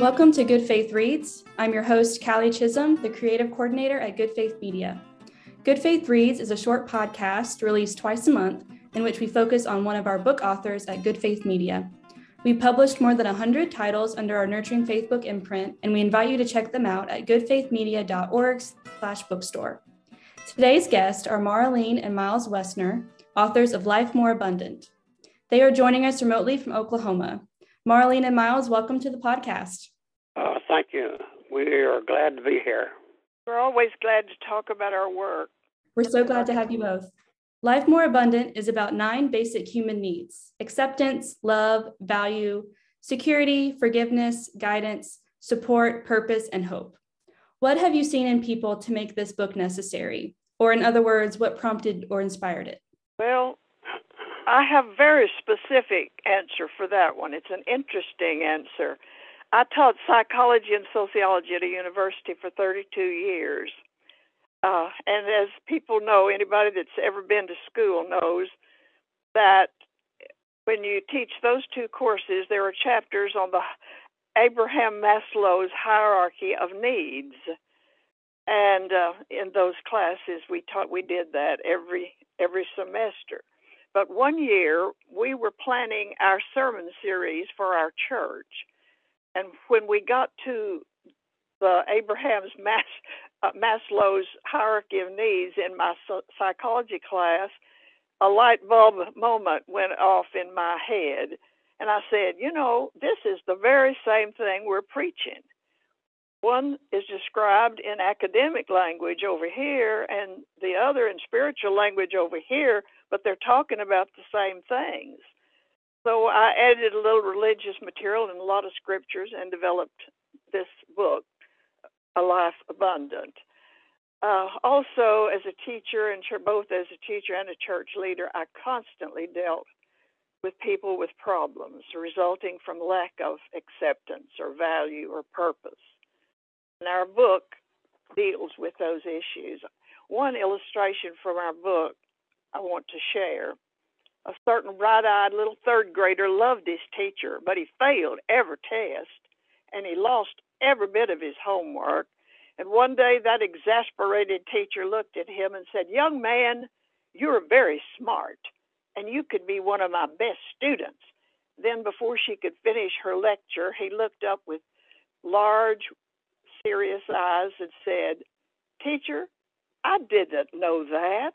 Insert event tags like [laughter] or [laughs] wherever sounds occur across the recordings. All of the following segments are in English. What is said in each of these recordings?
Welcome to Good Faith Reads. I'm your host, Callie Chisholm, the creative coordinator at Good Faith Media. Good Faith Reads is a short podcast released twice a month in which we focus on one of our book authors at Good Faith Media. We published more than 100 titles under our Nurturing Faith book imprint, and we invite you to check them out at goodfaithmedia.org slash bookstore. Today's guests are Maralene and Miles Wesner, authors of Life More Abundant. They are joining us remotely from Oklahoma. Maralene and Miles, welcome to the podcast. Uh, thank you. We are glad to be here. We're always glad to talk about our work. We're so glad to have you both. Life More Abundant is about nine basic human needs acceptance, love, value, security, forgiveness, guidance, support, purpose, and hope. What have you seen in people to make this book necessary? Or, in other words, what prompted or inspired it? Well, I have a very specific answer for that one. It's an interesting answer. I taught psychology and sociology at a university for 32 years. Uh, and as people know, anybody that's ever been to school knows that when you teach those two courses, there are chapters on the Abraham Maslow's hierarchy of needs. And uh, in those classes, we taught we did that every every semester. But one year, we were planning our sermon series for our church. And when we got to the Abraham's Mas, uh, Maslow's hierarchy of needs in my psychology class, a light bulb moment went off in my head. And I said, you know, this is the very same thing we're preaching. One is described in academic language over here, and the other in spiritual language over here but they're talking about the same things. So I added a little religious material and a lot of scriptures and developed this book, A Life Abundant. Uh, also, as a teacher, and both as a teacher and a church leader, I constantly dealt with people with problems resulting from lack of acceptance or value or purpose. And our book deals with those issues. One illustration from our book I want to share. A certain bright eyed little third grader loved his teacher, but he failed every test and he lost every bit of his homework. And one day that exasperated teacher looked at him and said, Young man, you're very smart and you could be one of my best students. Then, before she could finish her lecture, he looked up with large, serious eyes and said, Teacher, I didn't know that.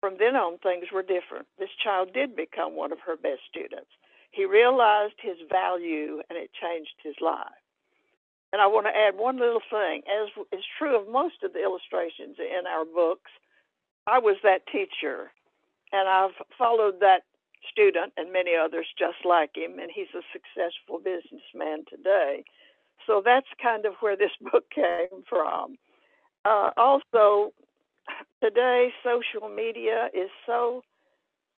From then on, things were different. This child did become one of her best students. He realized his value and it changed his life. And I want to add one little thing. As is true of most of the illustrations in our books, I was that teacher, and I've followed that student and many others just like him, and he's a successful businessman today. So that's kind of where this book came from. Uh, also, today social media is so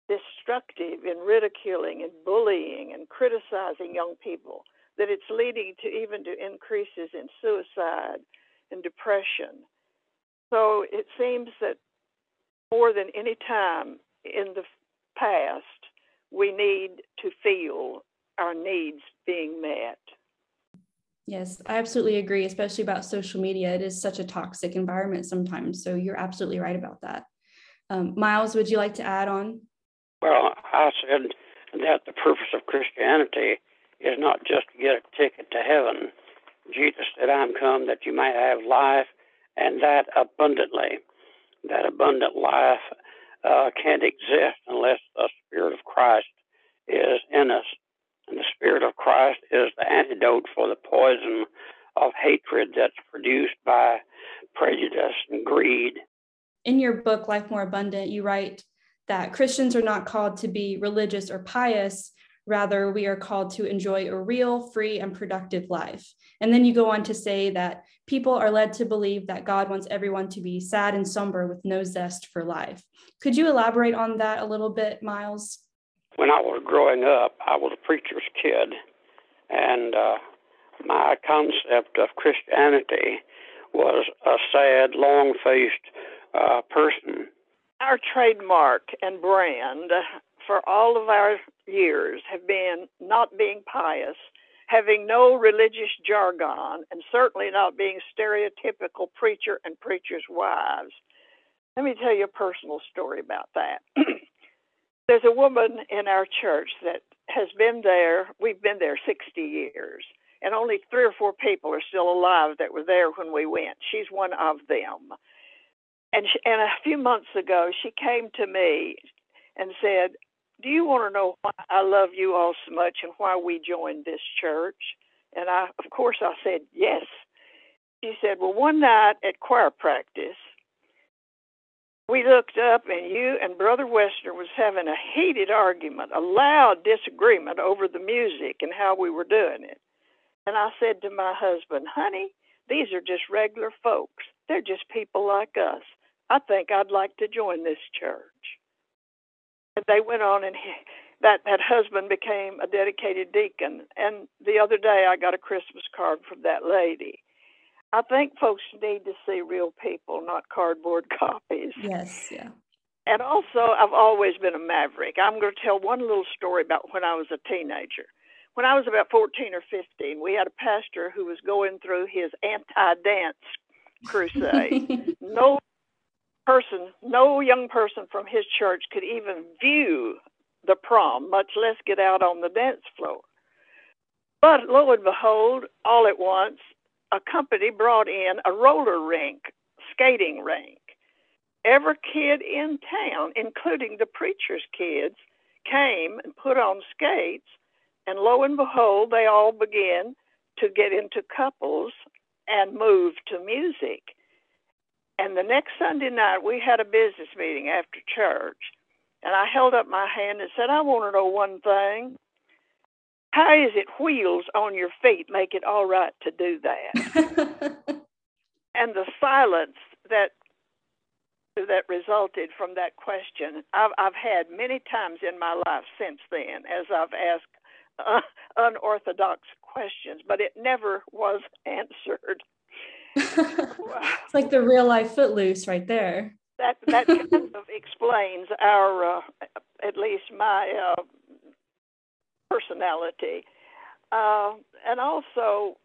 destructive in ridiculing and bullying and criticizing young people that it's leading to even to increases in suicide and depression. So it seems that more than any time in the past, we need to feel our needs being met. Yes, I absolutely agree, especially about social media. It is such a toxic environment sometimes. So you're absolutely right about that. Um, Miles, would you like to add on? Well, I said that the purpose of Christianity is not just to get a ticket to heaven. Jesus said, I'm come that you may have life and that abundantly. That abundant life uh, can't exist unless the Spirit of Christ is in us. And the Spirit of Christ is the antidote of hatred that's produced by prejudice and greed. In your book, Life More Abundant, you write that Christians are not called to be religious or pious. Rather, we are called to enjoy a real, free, and productive life. And then you go on to say that people are led to believe that God wants everyone to be sad and somber with no zest for life. Could you elaborate on that a little bit, Miles? when I was growing up, I was a preacher's kid, and uh, my concept of Christianity was a sad, long faced uh, person. Our trademark and brand for all of our years have been not being pious, having no religious jargon, and certainly not being stereotypical preacher and preacher's wives. Let me tell you a personal story about that. [clears throat] There's a woman in our church that has been there, we've been there 60 years, and only three or four people are still alive that were there when we went. She's one of them. And, she, and a few months ago, she came to me and said, Do you want to know why I love you all so much and why we joined this church? And I, of course, I said, Yes. She said, Well, one night at choir practice, we looked up and you and Brother Wesner was having a heated argument, a loud disagreement over the music and how we were doing it. And I said to my husband, honey, these are just regular folks. They're just people like us. I think I'd like to join this church. And they went on and he, that that husband became a dedicated deacon. And the other day I got a Christmas card from that lady I think folks need to see real people, not cardboard [laughs] copies. Yes, yeah. And also, I've always been a maverick. I'm going to tell one little story about when I was a teenager. When I was about 14 or 15, we had a pastor who was going through his anti dance crusade. [laughs] no person, no young person from his church could even view the prom, much less get out on the dance floor. But lo and behold, all at once, a company brought in a roller rink, skating rink. Every kid in town, including the preacher's kids, came and put on skates, and lo and behold, they all began to get into couples and move to music. And the next Sunday night, we had a business meeting after church, and I held up my hand and said, I want to know one thing. How is it wheels on your feet make it all right to do that? [laughs] and the silence that that resulted from that question, I've, I've had many times in my life since then, as I've asked uh, [laughs] unorthodox questions, but it never was [laughs] answered. it's like the real life footloose right there. That that [laughs] kind of explains our, uh, at least my uh, personality. Uh, and also,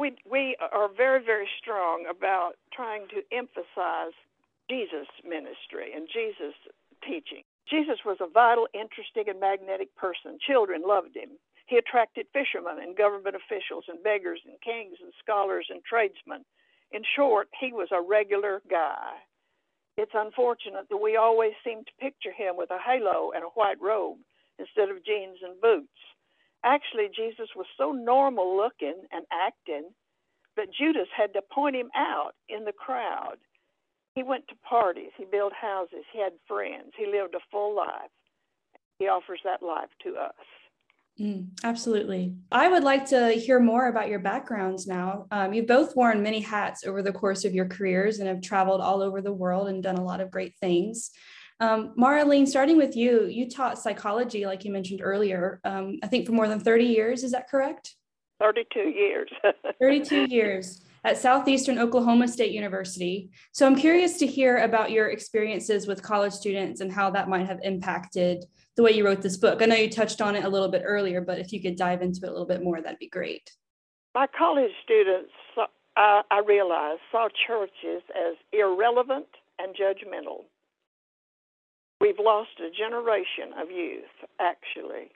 we, we are very, very strong about trying to emphasize Jesus' ministry and Jesus' teaching. Jesus was a vital, interesting, and magnetic person. Children loved him. He attracted fishermen and government officials and beggars and kings and scholars and tradesmen. In short, he was a regular guy. It's unfortunate that we always seem to picture him with a halo and a white robe instead of jeans and boots. Actually, Jesus was so normal looking and acting that Judas had to point him out in the crowd. He went to parties, he built houses, he had friends, he lived a full life. He offers that life to us. Mm, absolutely. I would like to hear more about your backgrounds now. Um, you've both worn many hats over the course of your careers and have traveled all over the world and done a lot of great things. Um, Maralene, starting with you, you taught psychology, like you mentioned earlier, um, I think for more than 30 years. Is that correct? 32 years. [laughs] 32 years at Southeastern Oklahoma State University. So I'm curious to hear about your experiences with college students and how that might have impacted the way you wrote this book. I know you touched on it a little bit earlier, but if you could dive into it a little bit more, that'd be great. My college students, uh, I realized, saw churches as irrelevant and judgmental. We've lost a generation of youth, actually.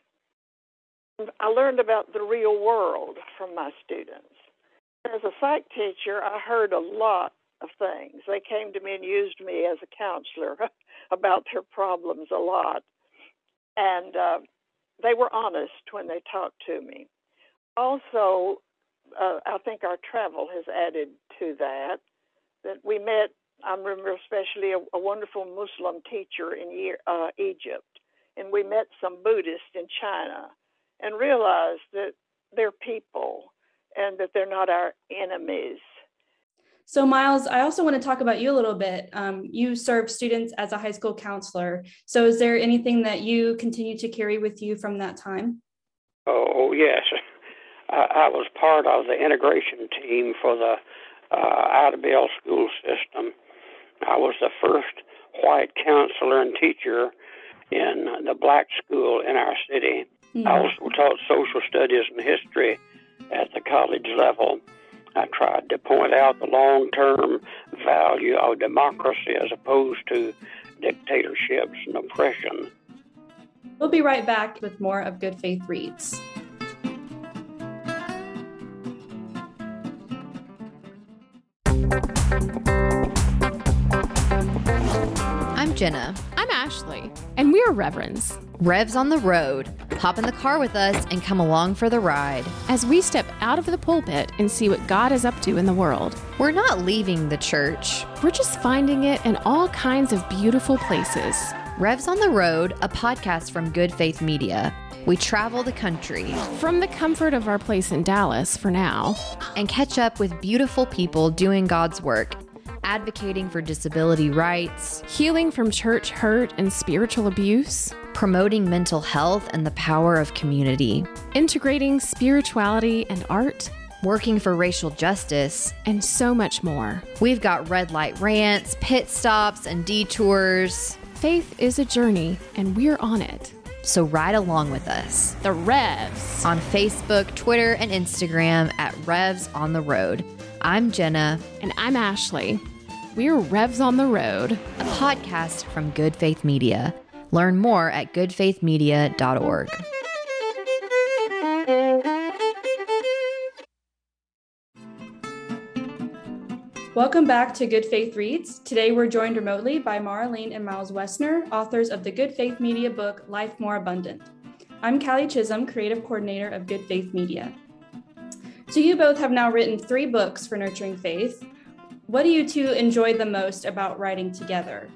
I learned about the real world from my students. As a psych teacher, I heard a lot of things. They came to me and used me as a counselor [laughs] about their problems a lot. And uh, they were honest when they talked to me. Also, uh, I think our travel has added to that. That we met I remember especially a, a wonderful Muslim teacher in uh, Egypt, and we met some Buddhists in China, and realized that they're people and that they're not our enemies. So, Miles, I also want to talk about you a little bit. Um, you serve students as a high school counselor. So, is there anything that you continue to carry with you from that time? Oh, yes. [laughs] I, I was part of the integration team for the uh, Idabel school system I was the first white counselor and teacher in the black school in our city. Mm-hmm. I also taught social studies and history at the college level. I tried to point out the long term value of democracy as opposed to dictatorships and oppression. We'll be right back with more of Good Faith Reads. Jenna. I'm Ashley. And we're Reverends. Revs on the road. Hop in the car with us and come along for the ride. As we step out of the pulpit and see what God is up to in the world. We're not leaving the church. We're just finding it in all kinds of beautiful places. Revs on the Road, a podcast from Good Faith Media. We travel the country. From the comfort of our place in Dallas for now. And catch up with beautiful people doing God's work, advocating for disability rights, healing from church hurt and spiritual abuse, promoting mental health and the power of community, integrating spirituality and art working for racial justice, and so much more. We've got red light rants, pit stops, and detours. Faith is a journey, and we're on it. So ride along with us. The Revs. On Facebook, Twitter, and Instagram at Revs on the Road. I'm Jenna. And I'm Ashley. We're Revs on the Road, a podcast from Good Faith Media. Learn more at goodfaithmedia.org. Welcome back to Good Faith Reads. Today we're joined remotely by Maralene and Miles Wesner, authors of the Good Faith Media book, Life More Abundant. I'm Callie Chisholm, creative coordinator of Good Faith Media. So, you both have now written three books for Nurturing Faith. What do you two enjoy the most about writing together?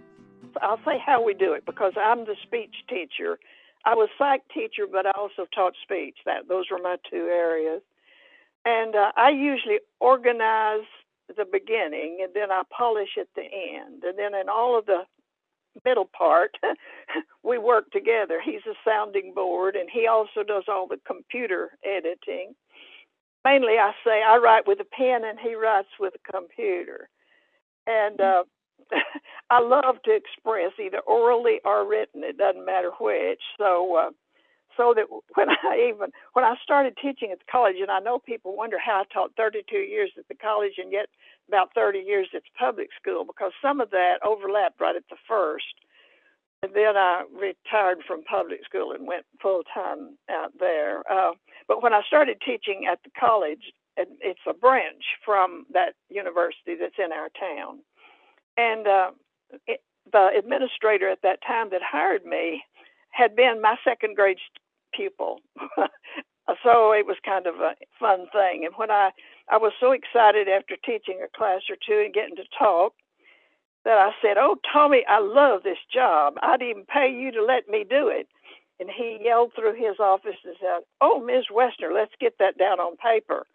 I'll say how we do it because I'm the speech teacher. I was psych teacher, but I also taught speech. That those were my two areas. And uh, I usually organize the beginning and then I polish at the end. And then in all of the middle part, [laughs] we work together. He's a sounding board and he also does all the computer editing. Mainly, I say I write with a pen and he writes with a computer. And uh, [laughs] I love to express either orally or written, it doesn't matter which. So, uh, so that when [laughs] I even when I started teaching at the college, and I know people wonder how I taught 32 years at the college and yet about 30 years at the public school because some of that overlapped right at the first. And then I retired from public school and went full time out there. Uh, but when I started teaching at the college, it's a branch from that university that's in our town. And uh, it, the administrator at that time that hired me had been my second grade pupil. [laughs] so it was kind of a fun thing. And when I I was so excited after teaching a class or two and getting to talk that I said, "Oh, Tommy, I love this job. I'd even pay you to let me do it." And he yelled through his office and said, "Oh, Ms. Wesner, let's get that down on paper."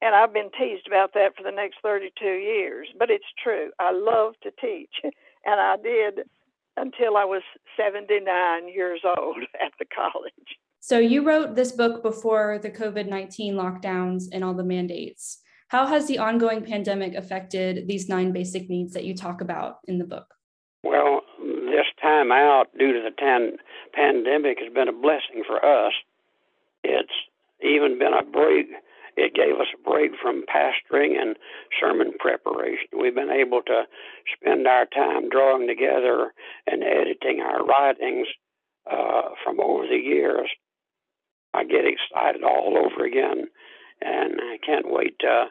And I've been teased about that for the next 32 years, but it's true. I love to teach, [laughs] and I did until I was 79 years old [laughs] at the college. So you wrote this book before the COVID 19 lockdowns and all the mandates. How has the ongoing pandemic affected these nine basic needs that you talk about in the book? Well, this time out, due to the tan- pandemic, has been a blessing for us. It's even been a break. It gave us a break from pastoring and sermon preparation. We've been able to spend our time drawing together and editing our writings uh, from over the years. I get excited all over again, and I can't wait to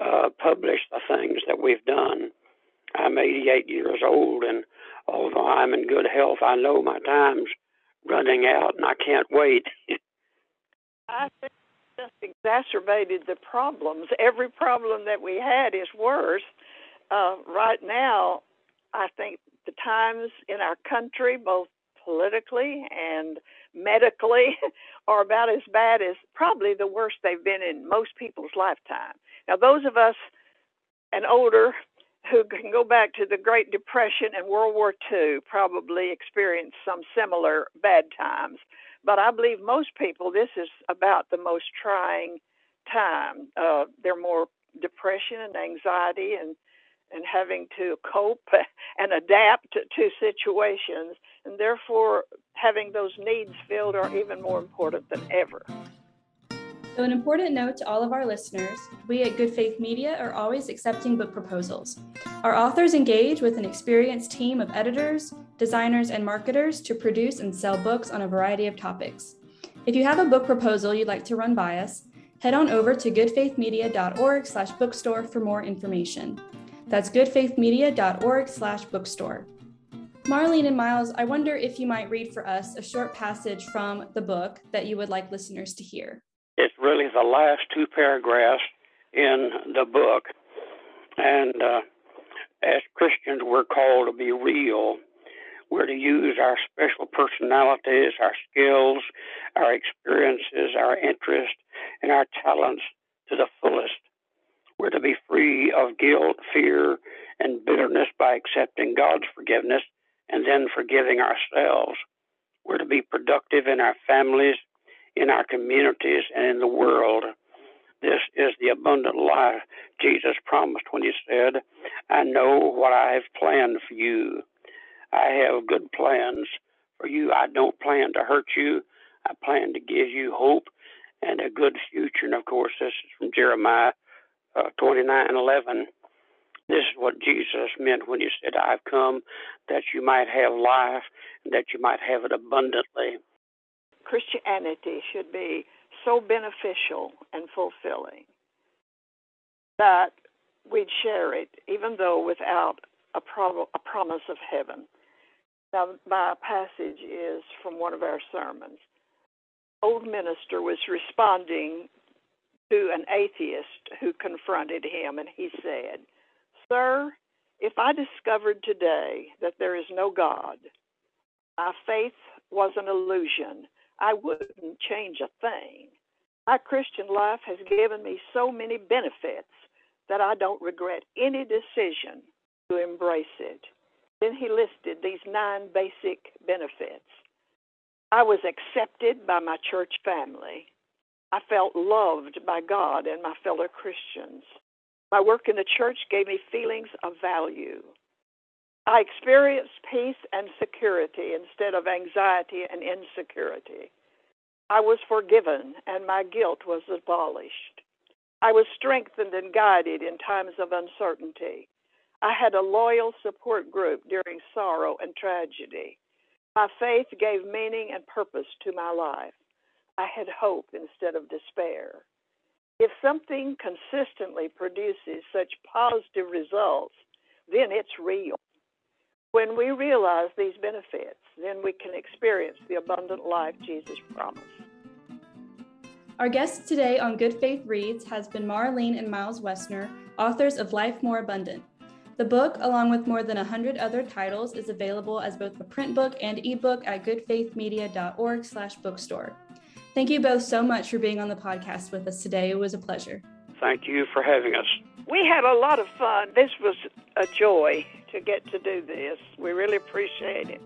uh, publish the things that we've done. I'm 88 years old, and although I'm in good health, I know my time's running out, and I can't wait. [laughs] I think just exacerbated the problems. Every problem that we had is worse. Uh, right now, I think the times in our country, both politically and medically [laughs] are about as bad as probably the worst they've been in most people's lifetime. Now, those of us and older who can go back to the Great Depression and World War II probably experienced some similar bad times. But I believe most people, this is about the most trying time. Uh, they're more depression and anxiety and and having to cope [laughs] and adapt to situations and therefore having those needs filled are even more important than ever. So, an important note to all of our listeners we at Good Faith Media are always accepting book proposals. Our authors engage with an experienced team of editors, designers, and marketers to produce and sell books on a variety of topics. If you have a book proposal you'd like to run by us, head on over to goodfaithmedia.org slash bookstore for more information. That's goodfaithmedia.org slash bookstore. Maralene and Miles, I wonder if you might read for us a short passage from the book that you would like listeners to hear. It's really the last two paragraphs in the book. And uh, as Christians, we're called to be real. We're to use our special personalities, our skills, our experiences, our interests, and our talents to the fullest. We're to be free of guilt, fear, and bitterness by accepting God's forgiveness and then forgiving ourselves. We're to be productive in our families, in our communities, and in the world. This is the abundant life Jesus promised when he said, I know what I have planned for you. I have good plans for you. I don't plan to hurt you. I plan to give you hope and a good future. And of course, this is from Jeremiah uh, 29 11. This is what Jesus meant when he said, I've come that you might have life and that you might have it abundantly. Christianity should be so beneficial and fulfilling that we'd share it, even though without a, a promise of heaven. Now, my passage is from one of our sermons. Old minister was responding to an atheist who confronted him, and he said, Sir, if I discovered today that there is no God, my faith was an illusion, I wouldn't change a thing. My Christian life has given me so many benefits that I don't regret any decision to embrace it. Then he listed these nine basic benefits. I was accepted by my church family. I felt loved by God and my fellow Christians. My work in the church gave me feelings of value. I experienced peace and security instead of anxiety and insecurity. I was forgiven and my guilt was abolished. I was strengthened and guided in times of uncertainty. I had a loyal support group during sorrow and tragedy. My faith gave meaning and purpose to my life. I had hope instead of despair. If something consistently produces such positive results, then it's real. When we realize these benefits, then we can experience the abundant life Jesus promised. Our guest today on Good Faith Reads has been Maralene and Miles Wesner, authors of Life More Abundant. The book, along with more than 100 other titles, is available as both a print book and ebook at goodfaithmedia.org/bookstore. Thank you both so much for being on the podcast with us today. It was a pleasure. Thank you for having us. We had a lot of fun. This was a joy to get to do this. We really appreciate it.